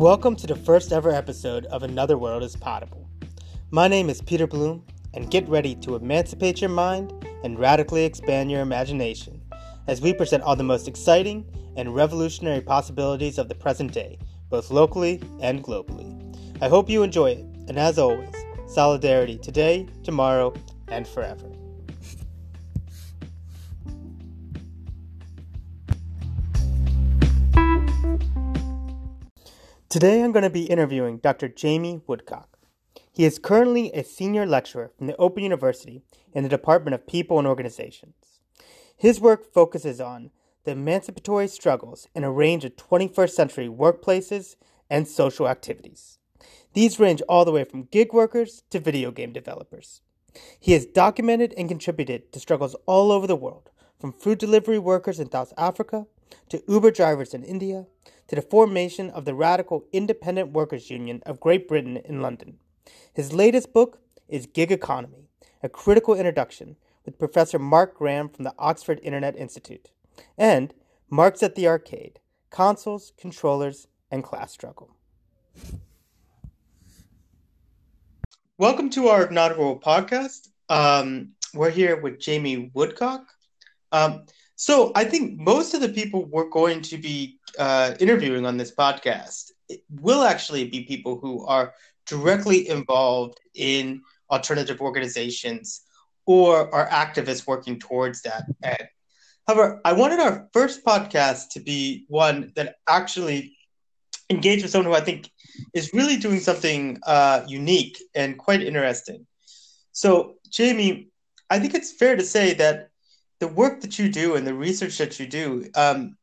Welcome to the first ever episode of Another World is Potable. My name is Peter Bloom, and get ready to emancipate your mind and radically expand your imagination as we present all the most exciting and revolutionary possibilities of the present day, both locally and globally. I hope you enjoy it, and as always, solidarity today, tomorrow, and forever. Today I'm going to be interviewing Dr. Jamie Woodcock. He is currently a senior lecturer from the Open University in the Department of People and Organizations. His work focuses on the emancipatory struggles in a range of 21st century workplaces and social activities. These range all the way from gig workers to video game developers. He has documented and contributed to struggles all over the world, from food delivery workers in South Africa to Uber drivers in India to the formation of the radical Independent Workers' Union of Great Britain in London. His latest book is Gig Economy, a critical introduction with Professor Mark Graham from the Oxford Internet Institute, and Marx at the Arcade, Consoles, Controllers, and Class Struggle. Welcome to our inaugural podcast. Um, we're here with Jamie Woodcock. Um, so I think most of the people we're going to be uh, interviewing on this podcast will actually be people who are directly involved in alternative organizations or are activists working towards that. However, I wanted our first podcast to be one that actually engaged with someone who I think is really doing something uh, unique and quite interesting. So, Jamie, I think it's fair to say that the work that you do and the research that you do um,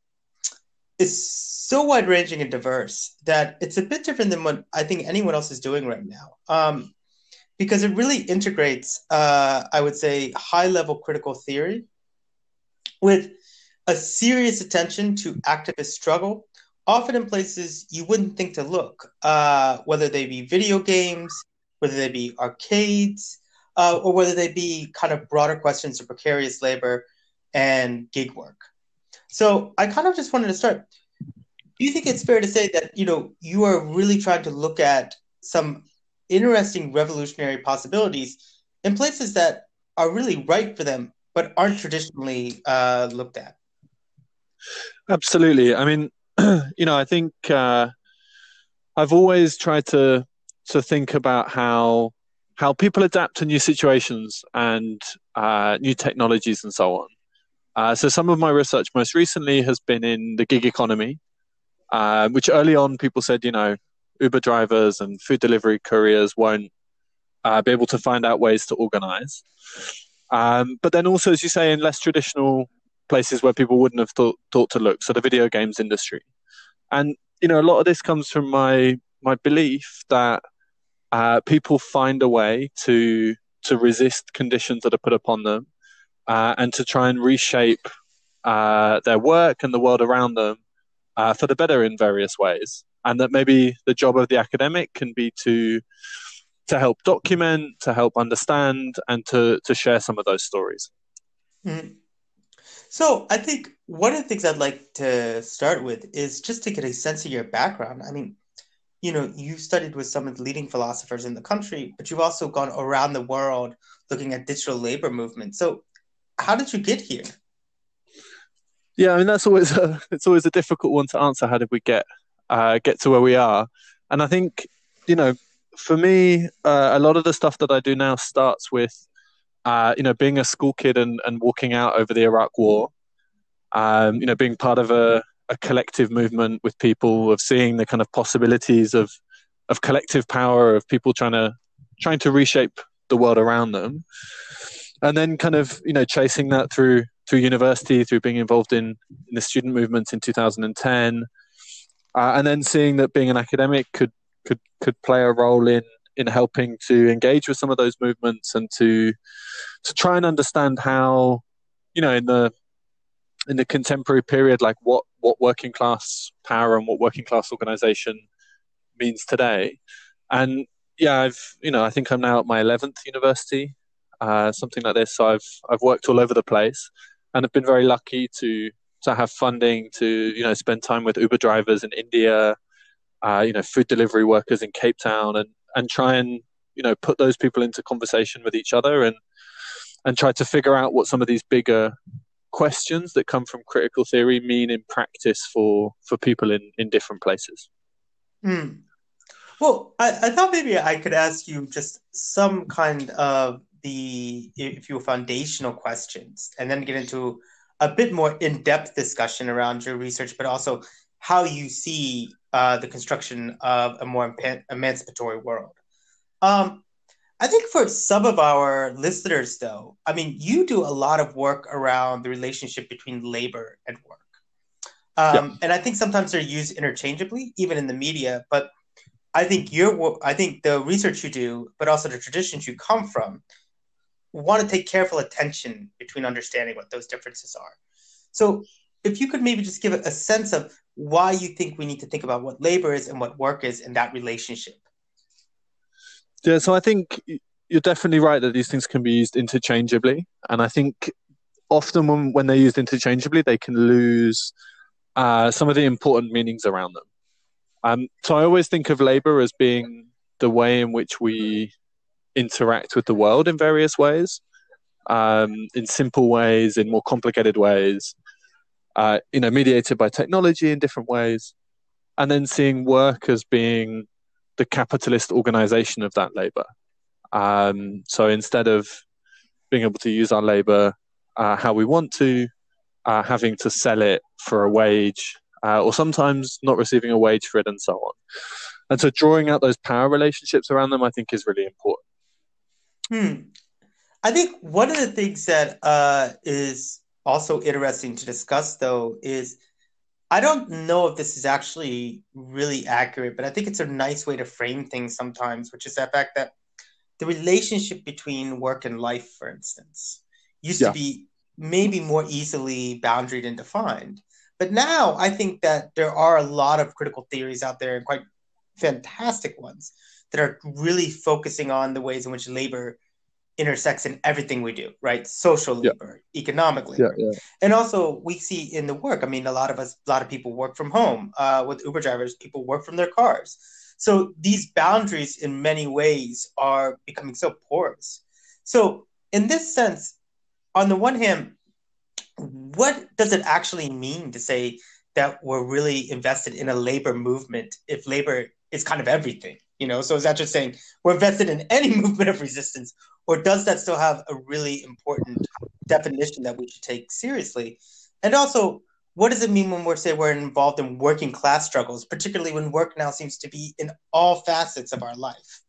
is so wide ranging and diverse that it's a bit different than what I think anyone else is doing right now. Um, because it really integrates, uh, I would say, high level critical theory with a serious attention to activist struggle, often in places you wouldn't think to look, uh, whether they be video games, whether they be arcades, uh, or whether they be kind of broader questions of precarious labor and gig work. So I kind of just wanted to start. Do you think it's fair to say that you know you are really trying to look at some interesting revolutionary possibilities in places that are really right for them, but aren't traditionally uh, looked at? Absolutely. I mean, you know, I think uh, I've always tried to to think about how how people adapt to new situations and uh, new technologies and so on. Uh, so some of my research most recently has been in the gig economy, uh, which early on people said, you know, Uber drivers and food delivery couriers won't uh, be able to find out ways to organize. Um, but then also, as you say, in less traditional places where people wouldn't have thought, thought to look, so the video games industry. And, you know, a lot of this comes from my, my belief that uh, people find a way to to resist conditions that are put upon them, uh, and to try and reshape uh, their work and the world around them uh, for the better in various ways. And that maybe the job of the academic can be to to help document, to help understand, and to to share some of those stories. Mm-hmm. So I think one of the things I'd like to start with is just to get a sense of your background. I mean, you know, you've studied with some of the leading philosophers in the country, but you've also gone around the world looking at digital labor movement. So, how did you get here? Yeah, I mean that's always a it's always a difficult one to answer. How did we get uh, get to where we are? And I think you know, for me, uh, a lot of the stuff that I do now starts with uh, you know being a school kid and, and walking out over the Iraq War. Um, you know, being part of a a collective movement with people of seeing the kind of possibilities of of collective power of people trying to trying to reshape the world around them. And then kind of you know chasing that through through university through being involved in, in the student movement in 2010 uh, and then seeing that being an academic could could could play a role in in helping to engage with some of those movements and to to try and understand how you know in the in the contemporary period like what what working class power and what working class organization means today. And yeah, I've you know I think I'm now at my eleventh university, uh, something like this. So I've I've worked all over the place, and I've been very lucky to to have funding to you know spend time with Uber drivers in India, uh, you know, food delivery workers in Cape Town, and and try and you know put those people into conversation with each other and and try to figure out what some of these bigger questions that come from critical theory mean in practice for for people in in different places. Hmm. Well, I, I thought maybe I could ask you just some kind of the if you foundational questions, and then get into a bit more in-depth discussion around your research, but also how you see uh, the construction of a more emancipatory world. Um, I think for some of our listeners, though, I mean, you do a lot of work around the relationship between labor and work. Um. And I think sometimes they're used interchangeably, even in the media. But I think your, I think the research you do, but also the traditions you come from, want to take careful attention between understanding what those differences are. So, if you could maybe just give a sense of why you think we need to think about what labor is and what work is in that relationship. Yeah, so I think you're definitely right that these things can be used interchangeably, and I think often when, when they're used interchangeably, they can lose uh, some of the important meanings around them. Um, so I always think of labor as being the way in which we interact with the world in various ways, um, in simple ways, in more complicated ways, uh, you know, mediated by technology in different ways, and then seeing work as being the capitalist organization of that labor. Um, so instead of being able to use our labor uh, how we want to, uh, having to sell it for a wage, uh, or sometimes not receiving a wage for it, and so on. And so drawing out those power relationships around them, I think, is really important. Hmm. I think one of the things that uh, is also interesting to discuss, though, is I don't know if this is actually really accurate, but I think it's a nice way to frame things sometimes, which is the fact that the relationship between work and life, for instance, used yeah. to be maybe more easily boundaried and defined. But now I think that there are a lot of critical theories out there and quite fantastic ones that are really focusing on the ways in which labor intersects in everything we do, right? Socially yeah. economic labor, yeah, yeah. and also we see in the work. I mean, a lot of us, a lot of people work from home. Uh, with Uber drivers, people work from their cars. So these boundaries, in many ways, are becoming so porous. So, in this sense, on the one hand, what does it actually mean to say that we're really invested in a labor movement if labor is kind of everything? You know, so is that just saying we're invested in any movement of resistance, or does that still have a really important definition that we should take seriously? And also, what does it mean when we're say we're involved in working class struggles, particularly when work now seems to be in all facets of our life?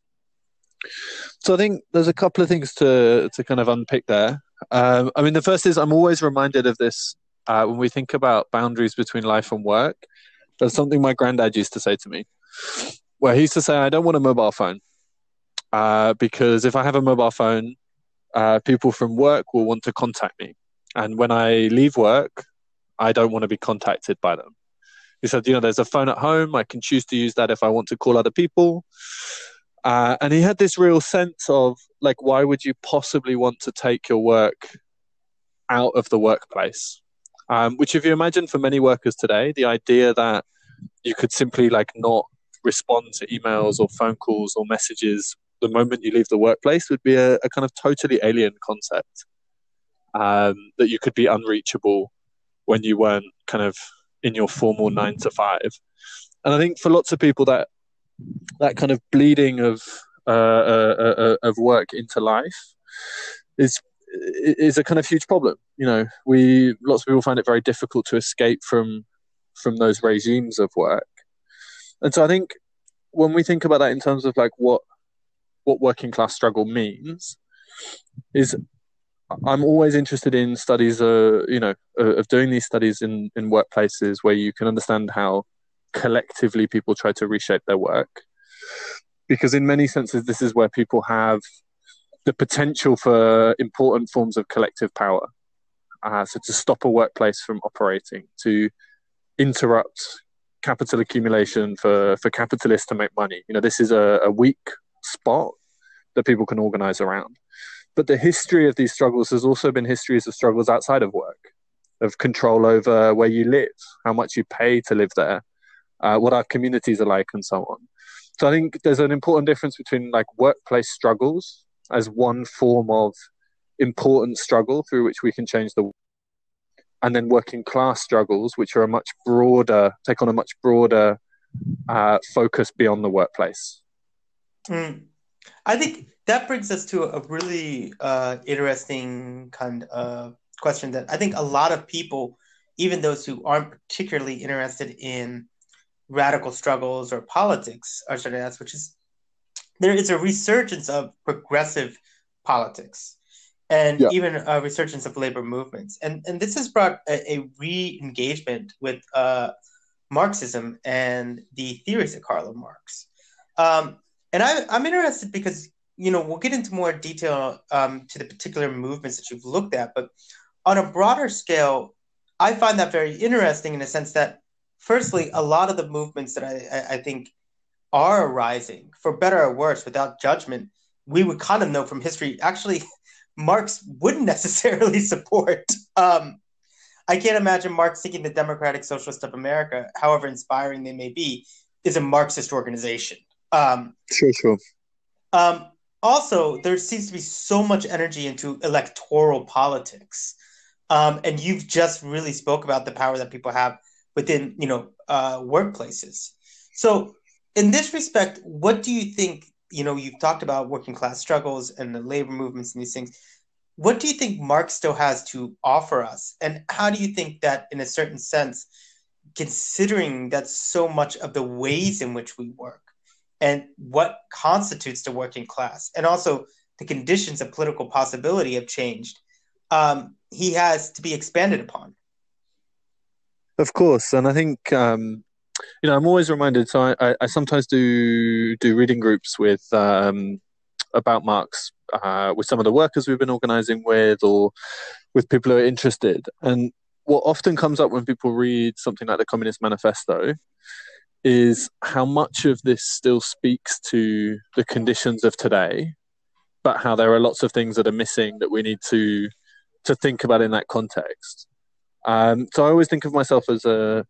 So I think there's a couple of things to to kind of unpick there. Um, I mean, the first is I'm always reminded of this uh, when we think about boundaries between life and work. There's something my granddad used to say to me, where he used to say, "I don't want a mobile phone." Uh, because if I have a mobile phone, uh, people from work will want to contact me. And when I leave work, I don't want to be contacted by them. He said, you know, there's a phone at home. I can choose to use that if I want to call other people. Uh, and he had this real sense of like, why would you possibly want to take your work out of the workplace? Um, which, if you imagine for many workers today, the idea that you could simply like not respond to emails or phone calls or messages the moment you leave the workplace would be a, a kind of totally alien concept. Um, that you could be unreachable when you weren't kind of in your formal nine to five. And I think for lots of people that that kind of bleeding of uh, uh, uh, uh of work into life is is a kind of huge problem. You know, we lots of people find it very difficult to escape from from those regimes of work. And so I think when we think about that in terms of like what what working class struggle means is I'm always interested in studies, uh, you know, uh, of doing these studies in, in workplaces where you can understand how collectively people try to reshape their work. Because in many senses, this is where people have the potential for important forms of collective power. Uh, so to stop a workplace from operating, to interrupt capital accumulation for, for capitalists to make money. You know, this is a, a weak spot that people can organize around. But the history of these struggles has also been histories of struggles outside of work, of control over where you live, how much you pay to live there, uh, what our communities are like, and so on. So I think there's an important difference between like workplace struggles as one form of important struggle through which we can change the world, and then working class struggles, which are a much broader, take on a much broader uh, focus beyond the workplace. Mm. I think that brings us to a really uh, interesting kind of question that I think a lot of people, even those who aren't particularly interested in radical struggles or politics, are starting to ask, which is there is a resurgence of progressive politics and yeah. even a resurgence of labor movements. And, and this has brought a, a re engagement with uh, Marxism and the theories of Karl Marx. Um, and I, I'm interested because, you know, we'll get into more detail um, to the particular movements that you've looked at, but on a broader scale, I find that very interesting in the sense that, firstly, a lot of the movements that I, I think are arising, for better or worse, without judgment, we would kind of know from history actually Marx wouldn't necessarily support. Um, I can't imagine Marx thinking the Democratic Socialist of America, however inspiring they may be, is a Marxist organization. Um, sure, sure. Um, also, there seems to be so much energy into electoral politics, um, and you've just really spoke about the power that people have within, you know, uh, workplaces. So, in this respect, what do you think you know, you've talked about working class struggles and the labor movements and these things. What do you think Marx still has to offer us? And how do you think that, in a certain sense, considering that so much of the ways in which we work and what constitutes the working class, and also the conditions of political possibility have changed, um, he has to be expanded upon? Of course. And I think um, you know, I'm always reminded. So I, I, sometimes do do reading groups with um, about Marx uh, with some of the workers we've been organising with, or with people who are interested. And what often comes up when people read something like the Communist Manifesto is how much of this still speaks to the conditions of today, but how there are lots of things that are missing that we need to to think about in that context. Um, so I always think of myself as a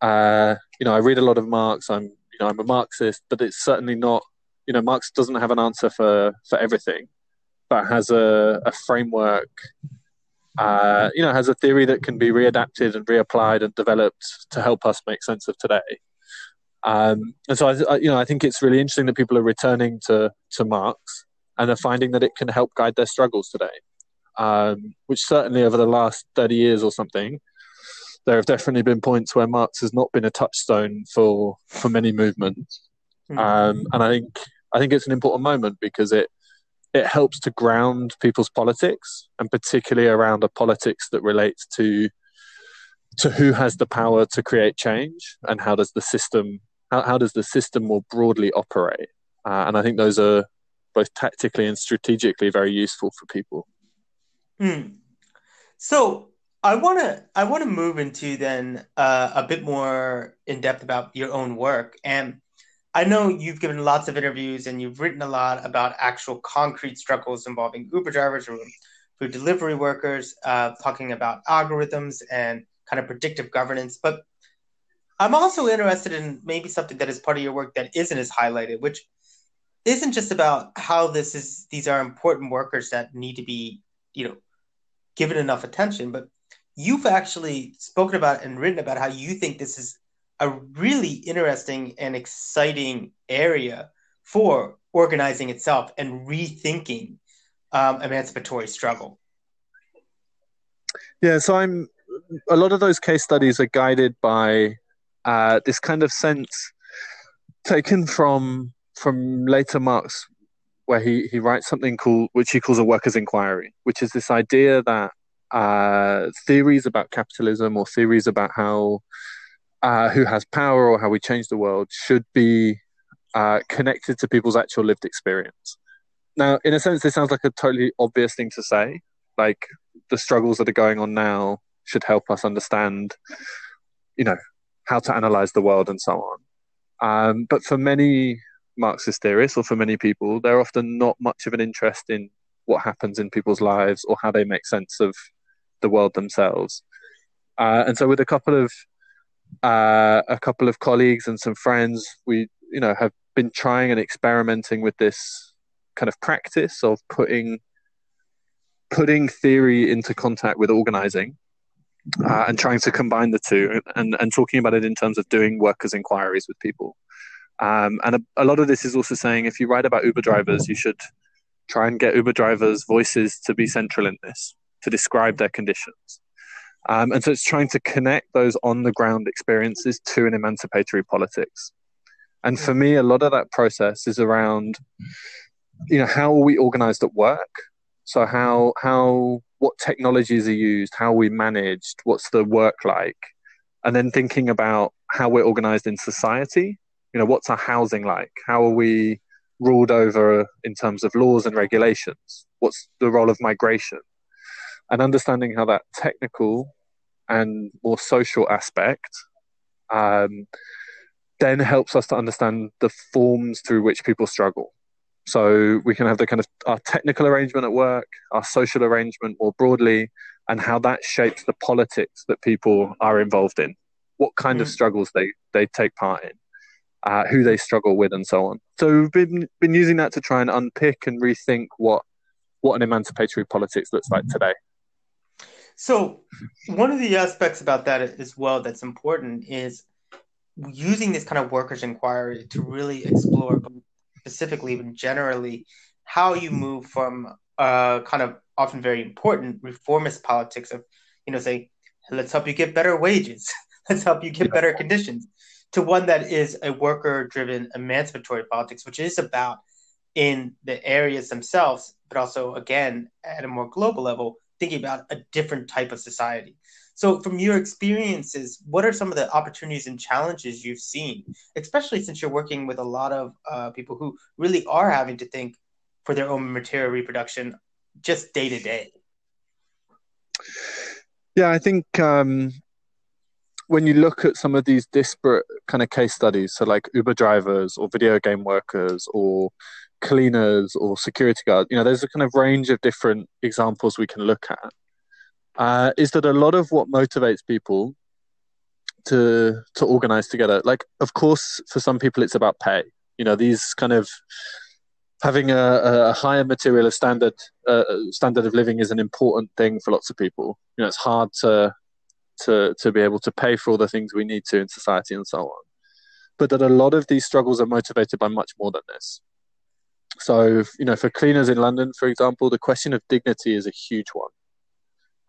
uh, you know, I read a lot of Marx. I'm, you know, I'm a Marxist, but it's certainly not. You know, Marx doesn't have an answer for for everything, but has a, a framework. Uh, you know, has a theory that can be readapted and reapplied and developed to help us make sense of today. Um, and so, I, you know, I think it's really interesting that people are returning to to Marx and they're finding that it can help guide their struggles today. Um, which certainly over the last thirty years or something there have definitely been points where Marx has not been a touchstone for for many movements, mm-hmm. um, and I think I think it's an important moment because it it helps to ground people's politics, and particularly around a politics that relates to to who has the power to create change and how does the system how, how does the system more broadly operate. Uh, and I think those are both tactically and strategically very useful for people. Hmm. So I want to I want to move into then uh, a bit more in depth about your own work, and I know you've given lots of interviews and you've written a lot about actual concrete struggles involving Uber drivers or food delivery workers, uh, talking about algorithms and kind of predictive governance. But I'm also interested in maybe something that is part of your work that isn't as highlighted, which isn't just about how this is these are important workers that need to be you know given enough attention, but you've actually spoken about and written about how you think this is a really interesting and exciting area for organizing itself and rethinking um, emancipatory struggle. Yeah, so I'm. A lot of those case studies are guided by uh, this kind of sense taken from from later Marx, where he he writes something called which he calls a workers' inquiry, which is this idea that uh, theories about capitalism or theories about how uh, who has power or how we change the world should be uh, connected to people's actual lived experience. Now, in a sense, this sounds like a totally obvious thing to say. Like the struggles that are going on now should help us understand, you know, how to analyze the world and so on. Um, but for many Marxist theorists or for many people, they're often not much of an interest in what happens in people's lives or how they make sense of the world themselves. Uh, and so, with a couple of uh, a couple of colleagues and some friends, we you know have been trying and experimenting with this kind of practice of putting putting theory into contact with organizing uh, and trying to combine the two and, and talking about it in terms of doing workers' inquiries with people. Um, and a, a, lot of this is also saying if you write about Uber drivers, you should try and get Uber drivers' voices to be central in this, to describe their conditions. Um, and so it's trying to connect those on the ground experiences to an emancipatory politics. And for me, a lot of that process is around, you know, how are we organized at work? So how how what technologies are used, how we managed, what's the work like, and then thinking about how we're organized in society. You know, what's our housing like? How are we ruled over in terms of laws and regulations? What's the role of migration? And understanding how that technical and more social aspect um, then helps us to understand the forms through which people struggle. So we can have the kind of our technical arrangement at work, our social arrangement more broadly, and how that shapes the politics that people are involved in, what kind mm. of struggles they, they take part in, uh, who they struggle with, and so on. So we've been, been using that to try and unpick and rethink what what an emancipatory politics looks like today. So one of the aspects about that as well that's important is using this kind of workers' inquiry to really explore specifically, but generally, how you move from uh, kind of often very important reformist politics of, you know, say, let's help you get better wages, let's help you get better conditions, to one that is a worker-driven emancipatory politics, which is about in the areas themselves, but also again at a more global level, thinking about a different type of society. So, from your experiences, what are some of the opportunities and challenges you've seen, especially since you're working with a lot of uh, people who really are having to think for their own material reproduction just day to day? Yeah, I think um, when you look at some of these disparate kind of case studies, so like Uber drivers or video game workers or cleaners or security guards, you know, there's a kind of range of different examples we can look at uh, is that a lot of what motivates people to to organize together. Like of course for some people it's about pay. You know these kind of having a, a higher material standard uh, standard of living is an important thing for lots of people. You know it's hard to to to be able to pay for all the things we need to in society and so on. But that a lot of these struggles are motivated by much more than this. So you know for cleaners in london for example the question of dignity is a huge one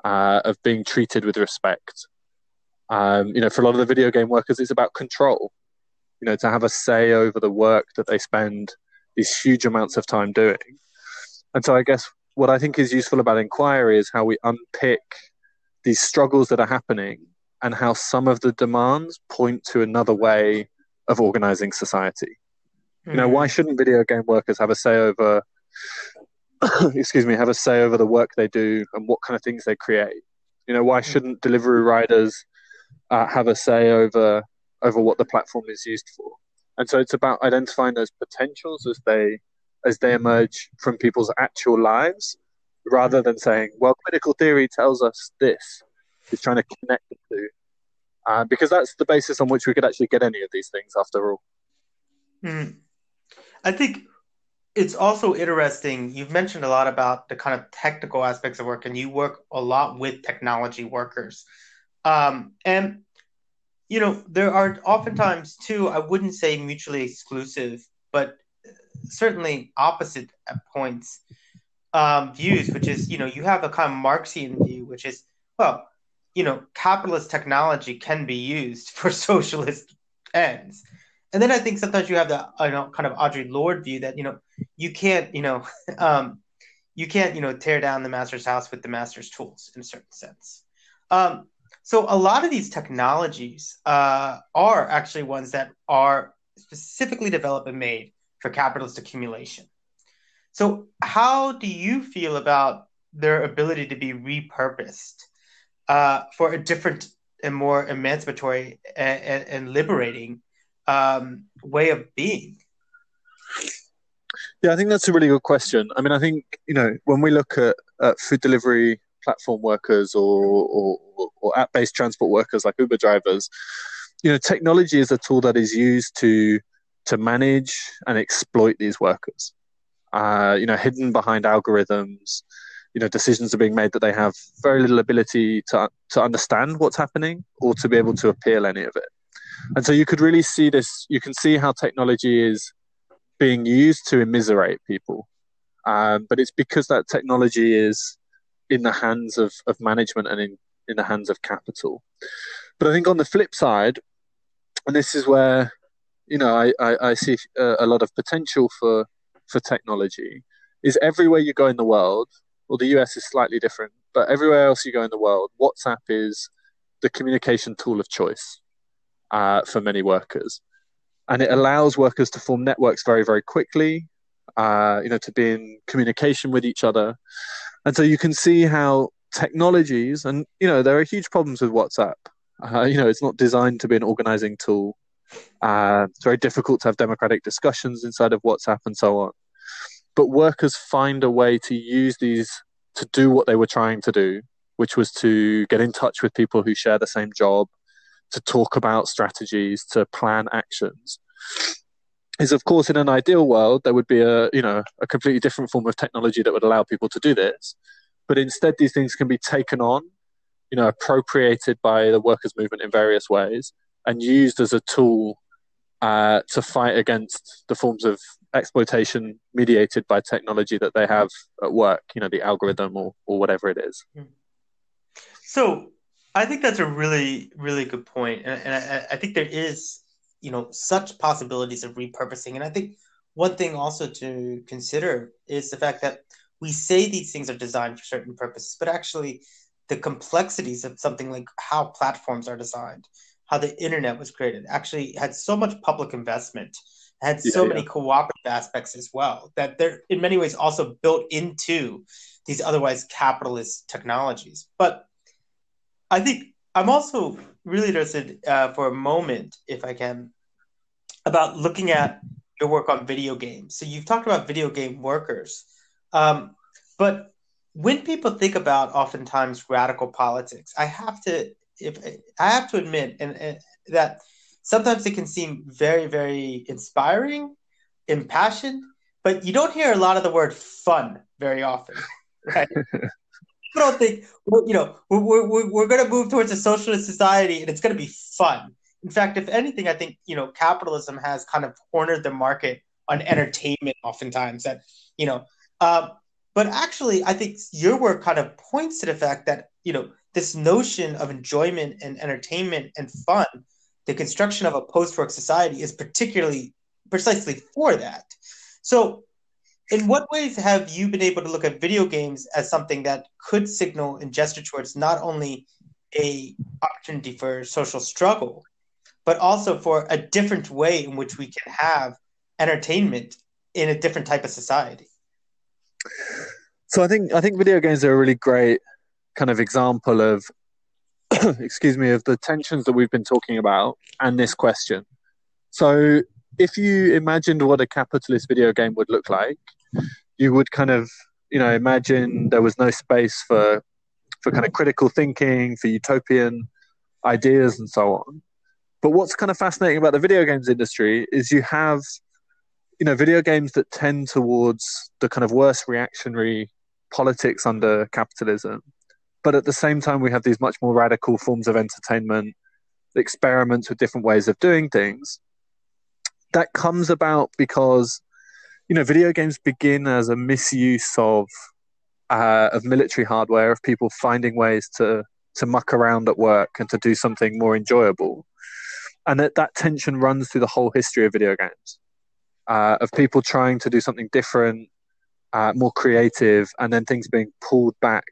uh, of being treated with respect. Um, you know, for a lot of the video game workers, it's about control. You know, to have a say over the work that they spend these huge amounts of time doing. And so, I guess what I think is useful about inquiry is how we unpick these struggles that are happening and how some of the demands point to another way of organizing society. Mm. You know, why hmm. shouldn't video game workers have a say over excuse me, have a say over the work they do and what kind of things they create. You know, why mm. shouldn't delivery riders uh, have a say over over what the platform is used for? And so it's about identifying those potentials as they as they emerge from people's actual lives, rather than saying, "Well, critical theory tells us this." Is trying to connect the two, uh, because that's the basis on which we could actually get any of these things. After all, mm. I think it's also interesting. You've mentioned a lot about the kind of technical aspects of work, and you work a lot with technology workers. Um, and you know, there are oftentimes too. I wouldn't say mutually exclusive, but certainly opposite at points um, views, which is you know you have a kind of Marxian view, which is well, you know, capitalist technology can be used for socialist ends and then I think sometimes you have the you know kind of Audre Lorde view that you know you can't you know um, you can't you know tear down the master's house with the master's tools in a certain sense. Um, so a lot of these technologies uh, are actually ones that are specifically developed and made for capitalist accumulation. So how do you feel about their ability to be repurposed uh, for a different and more emancipatory and, and, and liberating um, way of being? Yeah, I think that's a really good question. I mean, I think you know when we look at, at food delivery platform workers or, or, or app-based transport workers like Uber drivers, you know, technology is a tool that is used to to manage and exploit these workers. Uh, you know, hidden behind algorithms, you know, decisions are being made that they have very little ability to to understand what's happening or to be able to appeal any of it. And so you could really see this. You can see how technology is being used to immiserate people, um, but it's because that technology is in the hands of, of management and in, in the hands of capital. But I think on the flip side, and this is where you know I, I, I see a, a, lot of potential for for technology is everywhere you go in the world well the us is slightly different but everywhere else you go in the world whatsapp is the communication tool of choice uh, for many workers and it allows workers to form networks very very quickly uh, you know to be in communication with each other and so you can see how technologies and you know there are huge problems with whatsapp uh, you know, it's not designed to be an organizing tool. Uh, it's very difficult to have democratic discussions inside of WhatsApp and so on. But workers find a way to use these to do what they were trying to do, which was to get in touch with people who share the same job, to talk about strategies, to plan actions. Is of course in an ideal world there would be a you know a completely different form of technology that would allow people to do this, but instead these things can be taken on you know, appropriated by the workers' movement in various ways and used as a tool uh, to fight against the forms of exploitation mediated by technology that they have at work, you know, the algorithm or, or whatever it is. So I think that's a really, really good point. And, and I, I think there is, you know, such possibilities of repurposing. And I think one thing also to consider is the fact that we say these things are designed for certain purposes, but actually the complexities of something like how platforms are designed, how the internet was created, actually had so much public investment, had so yeah, many cooperative aspects as well that they're in many ways also built into these otherwise capitalist technologies. But I think I'm also really interested uh, for a moment, if I can, about looking at your work on video games. So you've talked about video game workers, um, but when people think about oftentimes radical politics, I have to if I have to admit and, and that sometimes it can seem very very inspiring, impassioned, but you don't hear a lot of the word fun very often, right? People don't think you know we're, we're, we're going to move towards a socialist society and it's going to be fun. In fact, if anything, I think you know capitalism has kind of cornered the market on entertainment. Oftentimes, that you know, um, but actually, I think your work kind of points to the fact that, you know, this notion of enjoyment and entertainment and fun, the construction of a post work society is particularly precisely for that. So, in what ways have you been able to look at video games as something that could signal and gesture towards not only a opportunity for social struggle, but also for a different way in which we can have entertainment in a different type of society? So I think I think video games are a really great kind of example of excuse me of the tensions that we've been talking about and this question. So if you imagined what a capitalist video game would look like, you would kind of you know imagine there was no space for for kind of critical thinking, for utopian ideas and so on. But what's kind of fascinating about the video games industry is you have you know video games that tend towards the kind of worst reactionary politics under capitalism but at the same time we have these much more radical forms of entertainment experiments with different ways of doing things that comes about because you know video games begin as a misuse of uh, of military hardware of people finding ways to to muck around at work and to do something more enjoyable and that that tension runs through the whole history of video games uh, of people trying to do something different, uh, more creative, and then things being pulled back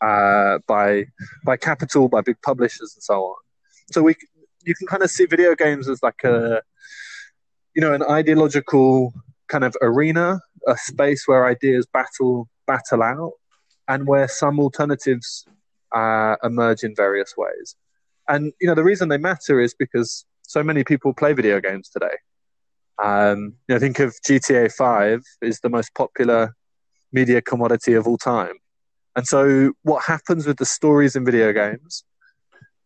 uh, by by capital, by big publishers, and so on. So we you can kind of see video games as like a you know an ideological kind of arena, a space where ideas battle battle out, and where some alternatives uh, emerge in various ways. And you know the reason they matter is because so many people play video games today. Um, you know, think of GTA 5 is the most popular media commodity of all time. And so what happens with the stories in video games,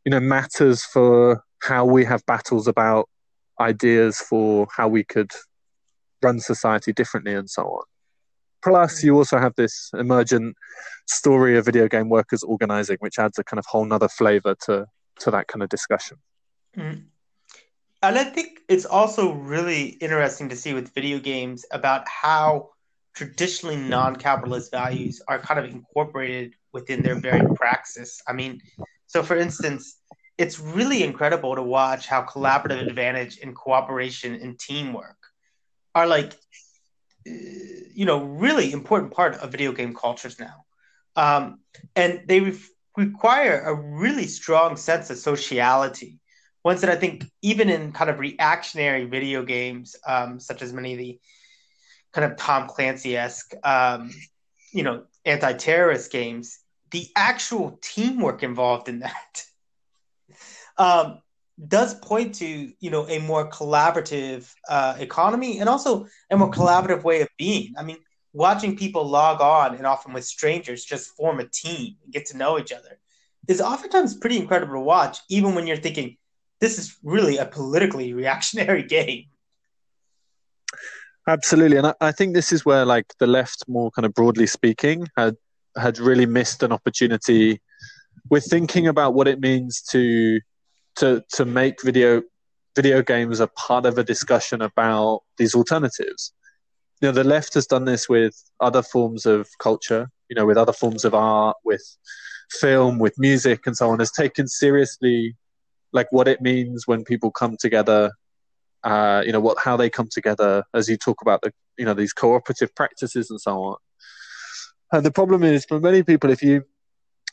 you know, matters for how we have battles about ideas for how we could run society differently and so on. Plus, you also have this emergent story of video game workers organizing, which adds a kind of whole nother flavor to, to that kind of discussion. Mm. And I think it's also really interesting to see with video games about how traditionally non-capitalist values are kind of incorporated within their very praxis. I mean, so for instance, it's really incredible to watch how collaborative advantage and cooperation and teamwork are like you know really important part of video game cultures now. Um, and they re- require a really strong sense of sociality ones that i think even in kind of reactionary video games um, such as many of the kind of tom clancy-esque um, you know anti-terrorist games the actual teamwork involved in that. Um, does point to you know a more collaborative uh, economy and also a more collaborative way of being. I mean, watching people log on and often with strangers just form a team and get to know each other is oftentimes pretty incredible to watch, even when you're thinking this is really a politically reactionary game. Absolutely, and I, I think this is where like the left, more kind of broadly speaking, had had really missed an opportunity We're thinking about what it means to to to make video video games a part of a discussion about these alternatives. You know, the left has done this with other forms of culture, you know, with other forms of art, with film, with music, and so on. Has taken seriously, like what it means when people come together. Uh, you know what, how they come together, as you talk about the, you know, these cooperative practices and so on. And the problem is, for many people, if you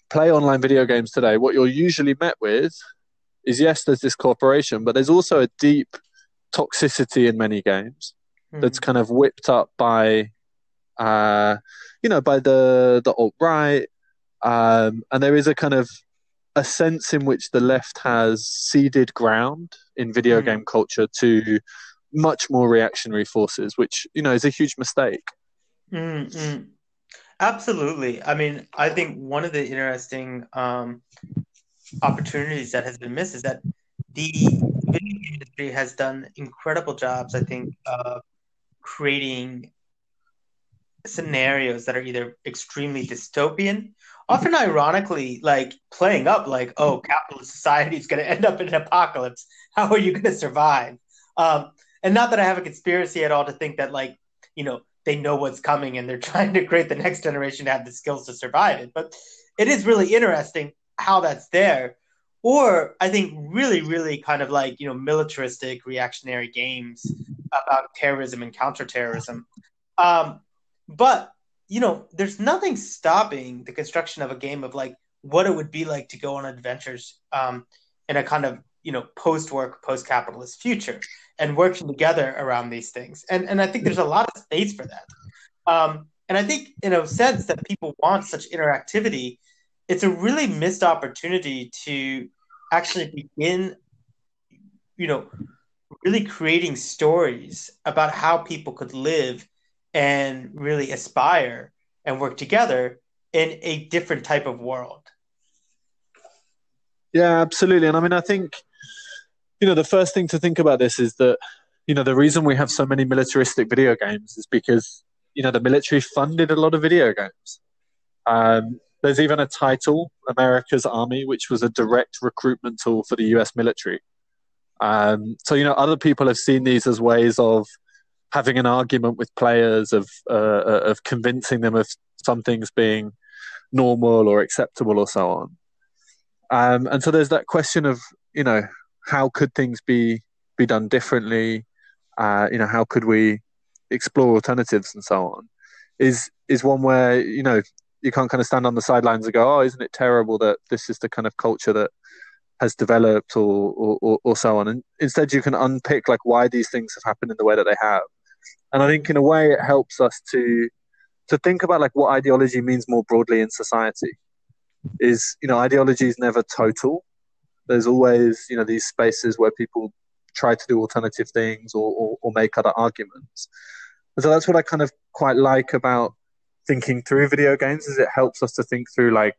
play online video games today, what you're usually met with is yes, there's this cooperation, but there's also a deep toxicity in many games mm. that's kind of whipped up by, uh, you know, by the the alt right, um, and there is a kind of a sense in which the left has ceded ground in video mm. game culture to much more reactionary forces, which you know is a huge mistake. Mm-hmm. Absolutely. I mean, I think one of the interesting um, opportunities that has been missed is that the video game industry has done incredible jobs, I think, of creating scenarios that are either extremely dystopian, often ironically, like playing up like, oh, capitalist society is going to end up in an apocalypse. How are you going to survive? Um, and not that I have a conspiracy at all to think that, like, you know, they know what's coming and they're trying to create the next generation to have the skills to survive it. But it is really interesting how that's there or I think really, really kind of like you know militaristic reactionary games about terrorism and counterterrorism. Um, but you know, there's nothing stopping the construction of a game of like what it would be like to go on adventures um, in a kind of you know post-work, post-capitalist future, and working together around these things. And and I think there's a lot of space for that. Um, and I think in a sense that people want such interactivity it's a really missed opportunity to actually begin, you know, really creating stories about how people could live and really aspire and work together in a different type of world. Yeah, absolutely. And I mean, I think, you know, the first thing to think about this is that, you know, the reason we have so many militaristic video games is because, you know, the military funded a lot of video games. Um, there's even a title, America's Army, which was a direct recruitment tool for the US military. Um, so, you know, other people have seen these as ways of having an argument with players, of, uh, uh, of convincing them of some things being normal or acceptable or so on. Um, and so there's that question of, you know, how could things be, be done differently? Uh, you know, how could we explore alternatives and so on? Is is one where you know you can't kind of stand on the sidelines and go, "Oh, isn't it terrible that this is the kind of culture that has developed," or or, or, or so on. And instead, you can unpick like why these things have happened in the way that they have. And I think, in a way, it helps us to to think about like what ideology means more broadly in society. Is you know, ideology is never total. There's always you know these spaces where people try to do alternative things or, or, or make other arguments. And so that's what I kind of quite like about thinking through video games is it helps us to think through like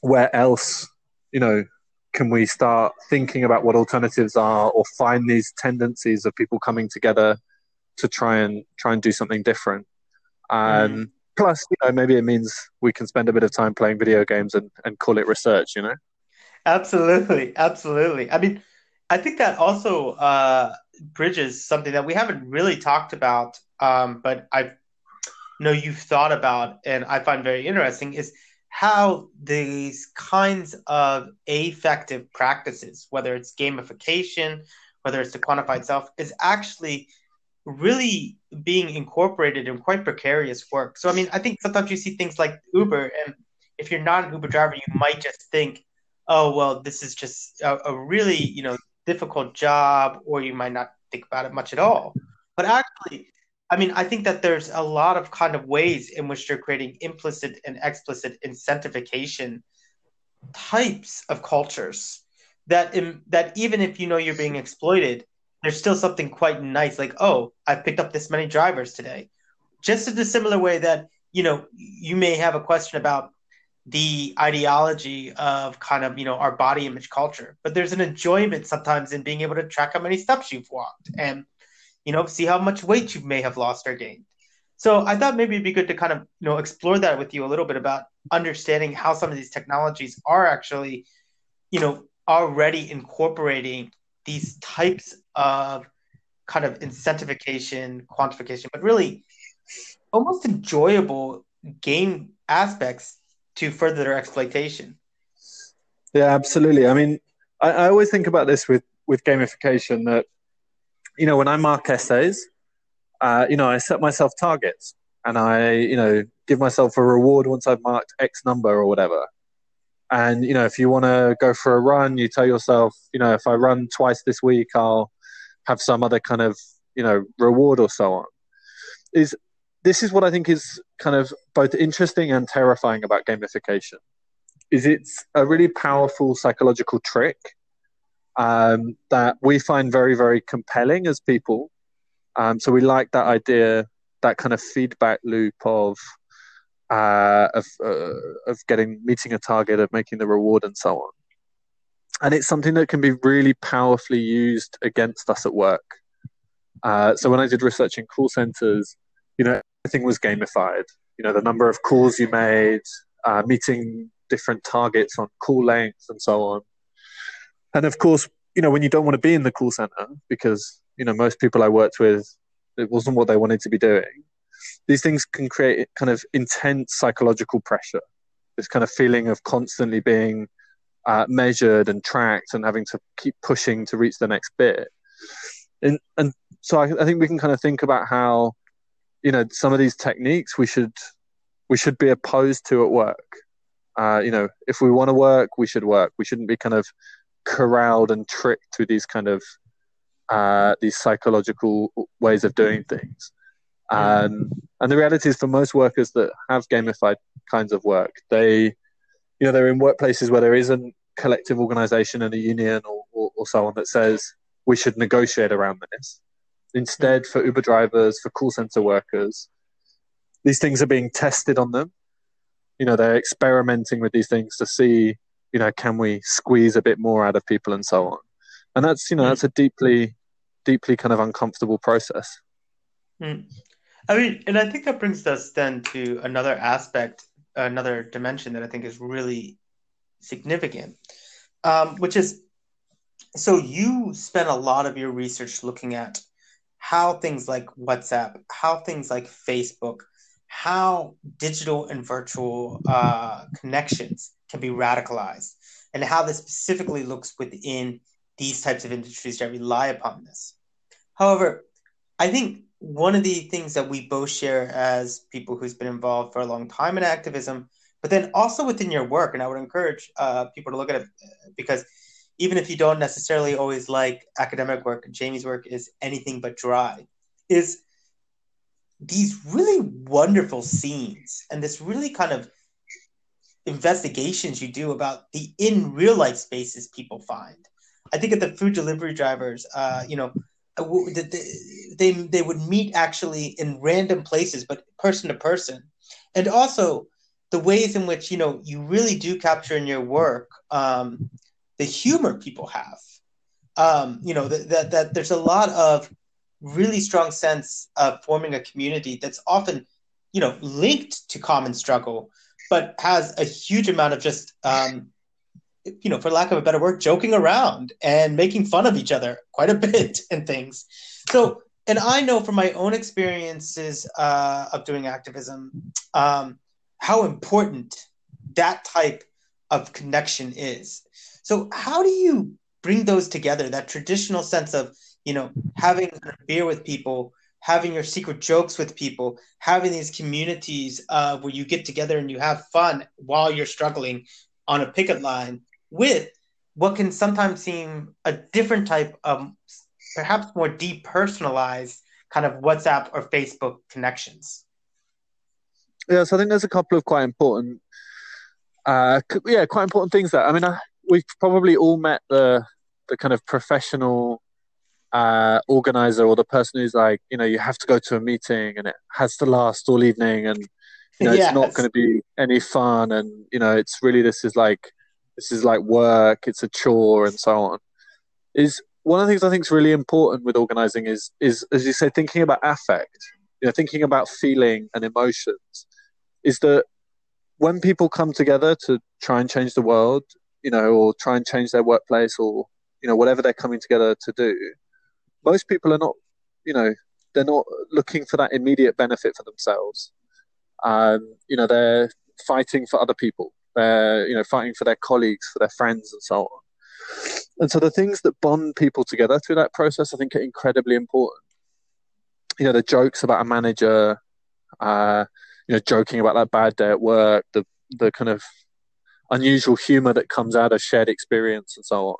where else you know can we start thinking about what alternatives are or find these tendencies of people coming together to try and try and do something different? Um, mm. plus you know maybe it means we can spend a bit of time playing video games and, and call it research you know? Absolutely. Absolutely. I mean i think that also uh, bridges something that we haven't really talked about um, but i know you've thought about and i find very interesting is how these kinds of affective practices, whether it's gamification, whether it's the quantified self, is actually really being incorporated in quite precarious work. So, I mean, I think sometimes you see things like Uber, and if you're not an Uber driver, you might just think, oh, well, this is just a, a really, you know, difficult job, or you might not think about it much at all. But actually, I mean, I think that there's a lot of kind of ways in which they're creating implicit and explicit incentivification types of cultures that in, that even if you know you're being exploited, there's still something quite nice. Like, oh, I picked up this many drivers today. Just in a similar way that you know you may have a question about the ideology of kind of you know our body image culture, but there's an enjoyment sometimes in being able to track how many steps you've walked and you know, see how much weight you may have lost or gained. So I thought maybe it'd be good to kind of, you know, explore that with you a little bit about understanding how some of these technologies are actually, you know, already incorporating these types of kind of incentivification, quantification, but really almost enjoyable game aspects to further their exploitation. Yeah, absolutely. I mean, I, I always think about this with with gamification that you know, when I mark essays, uh, you know, I set myself targets and I, you know, give myself a reward once I've marked X number or whatever. And, you know, if you want to go for a run, you tell yourself, you know, if I run twice this week, I'll have some other kind of, you know, reward or so on. Is this is what I think is kind of both interesting and terrifying about gamification. Is it's a really powerful psychological trick um, that we find very, very compelling as people. Um, so we like that idea, that kind of feedback loop of uh, of uh, of getting meeting a target, of making the reward, and so on. And it's something that can be really powerfully used against us at work. Uh, so when I did research in call centers, you know, everything was gamified. You know, the number of calls you made, uh, meeting different targets on call lengths, and so on. And of course, you know, when you don't want to be in the call center because, you know, most people I worked with, it wasn't what they wanted to be doing. These things can create kind of intense psychological pressure, this kind of feeling of constantly being uh, measured and tracked and having to keep pushing to reach the next bit. And, and so I, I think we can kind of think about how, you know, some of these techniques we should we should be opposed to at work. Uh, you know, if we want to work, we should work. We shouldn't be kind of corralled and tricked with these kind of uh, these psychological ways of doing things. Um, and the reality is, for most workers that have gamified kinds of work, they, you know, they're in workplaces where there isn't collective organization and a union or, or, or so on that says we should negotiate around this. Instead, for Uber drivers, for call center workers, these things are being tested on them. You know, they're experimenting with these things to see you know, can we squeeze a bit more out of people and so on? And that's, you know, mm. that's a deeply, deeply kind of uncomfortable process. Mm. I mean, and I think that brings us then to another aspect, another dimension that I think is really significant, um, which is so you spent a lot of your research looking at how things like WhatsApp, how things like Facebook, how digital and virtual uh, connections can be radicalized and how this specifically looks within these types of industries that rely upon this. However, I think one of the things that we both share as people who's been involved for a long time in activism, but then also within your work, and I would encourage uh, people to look at it because even if you don't necessarily always like academic work, Jamie's work is anything but dry, is these really wonderful scenes and this really kind of investigations you do about the in real life spaces people find. I think at the food delivery drivers, uh, you know, uh, they they would meet actually in random places, but person to person, and also the ways in which you know you really do capture in your work um, the humor people have. Um, you know that, that that there's a lot of really strong sense of forming a community that's often you know linked to common struggle, but has a huge amount of just um, you know, for lack of a better word, joking around and making fun of each other quite a bit and things. So, and I know from my own experiences uh, of doing activism um, how important that type of connection is. So, how do you bring those together? That traditional sense of, you know, having a beer with people, having your secret jokes with people, having these communities uh, where you get together and you have fun while you're struggling on a picket line with what can sometimes seem a different type of perhaps more depersonalized kind of WhatsApp or Facebook connections. Yeah, so I think there's a couple of quite important, uh, yeah, quite important things there. I mean, I, we've probably all met the the kind of professional uh, organizer or the person who's like, you know, you have to go to a meeting and it has to last all evening and you know, yes. it's not going to be any fun and you know, it's really this is like this is like work, it's a chore, and so on. Is one of the things I think is really important with organizing is is as you say, thinking about affect, you know, thinking about feeling and emotions, is that when people come together to try and change the world, you know, or try and change their workplace or you know whatever they're coming together to do, most people are not, you know, they're not looking for that immediate benefit for themselves. Um, you know, they're fighting for other people they're you know fighting for their colleagues, for their friends, and so on. And so the things that bond people together through that process, I think, are incredibly important. You know, the jokes about a manager, uh, you know, joking about that bad day at work, the the kind of unusual humor that comes out of shared experience and so on.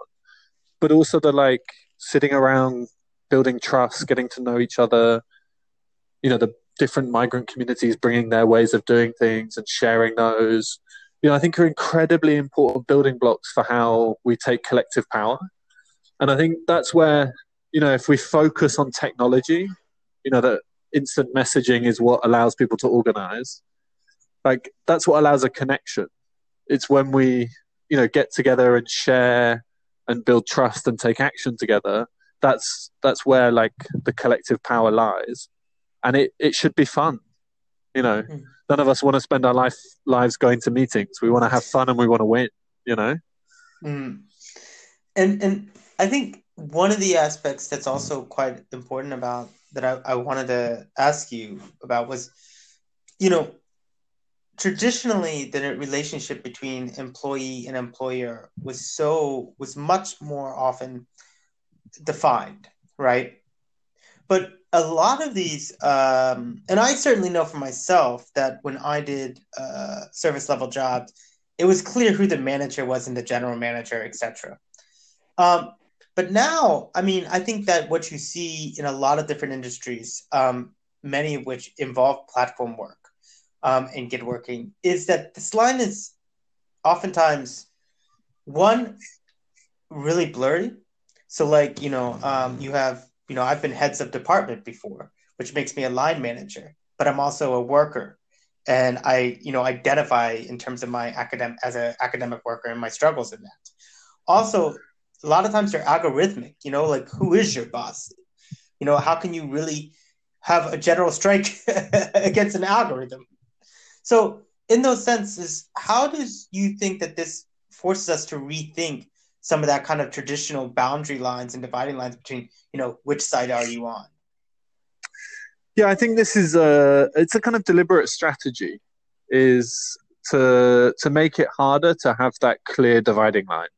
But also the like sitting around, building trust, getting to know each other. You know, the different migrant communities bringing their ways of doing things and sharing those you know, I think are incredibly important building blocks for how we take collective power. And I think that's where, you know, if we focus on technology, you know, that instant messaging is what allows people to organize. Like that's what allows a connection. It's when we, you know, get together and share and build trust and take action together. That's that's where like the collective power lies. And it, it should be fun. You know. Mm none of us want to spend our life lives going to meetings. We want to have fun and we want to win. You know. Mm. And and I think one of the aspects that's also quite important about that I, I wanted to ask you about was, you know, traditionally the relationship between employee and employer was so was much more often defined, right? But a lot of these, um, and I certainly know for myself that when I did uh, service level jobs, it was clear who the manager was and the general manager, etc. Um, but now, I mean, I think that what you see in a lot of different industries, um, many of which involve platform work um, and gig working, is that this line is oftentimes one really blurry. So, like you know, um, you have you know, I've been heads of department before, which makes me a line manager, but I'm also a worker. And I, you know, identify in terms of my academic as an academic worker and my struggles in that. Also, a lot of times they're algorithmic, you know, like who is your boss? You know, how can you really have a general strike against an algorithm? So, in those senses, how does you think that this forces us to rethink some of that kind of traditional boundary lines and dividing lines between you know which side are you on? Yeah i think this is a it's a kind of deliberate strategy is to to make it harder to have that clear dividing line.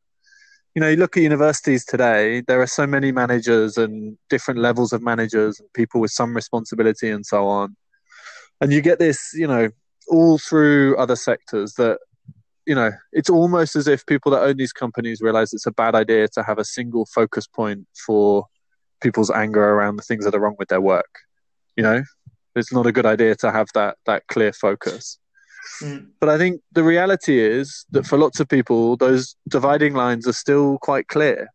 You know you look at universities today there are so many managers and different levels of managers and people with some responsibility and so on. And you get this you know all through other sectors that you know, it's almost as if people that own these companies realize it's a bad idea to have a single focus point for people's anger around the things that are wrong with their work. You know, it's not a good idea to have that that clear focus. Mm. But I think the reality is that for lots of people, those dividing lines are still quite clear.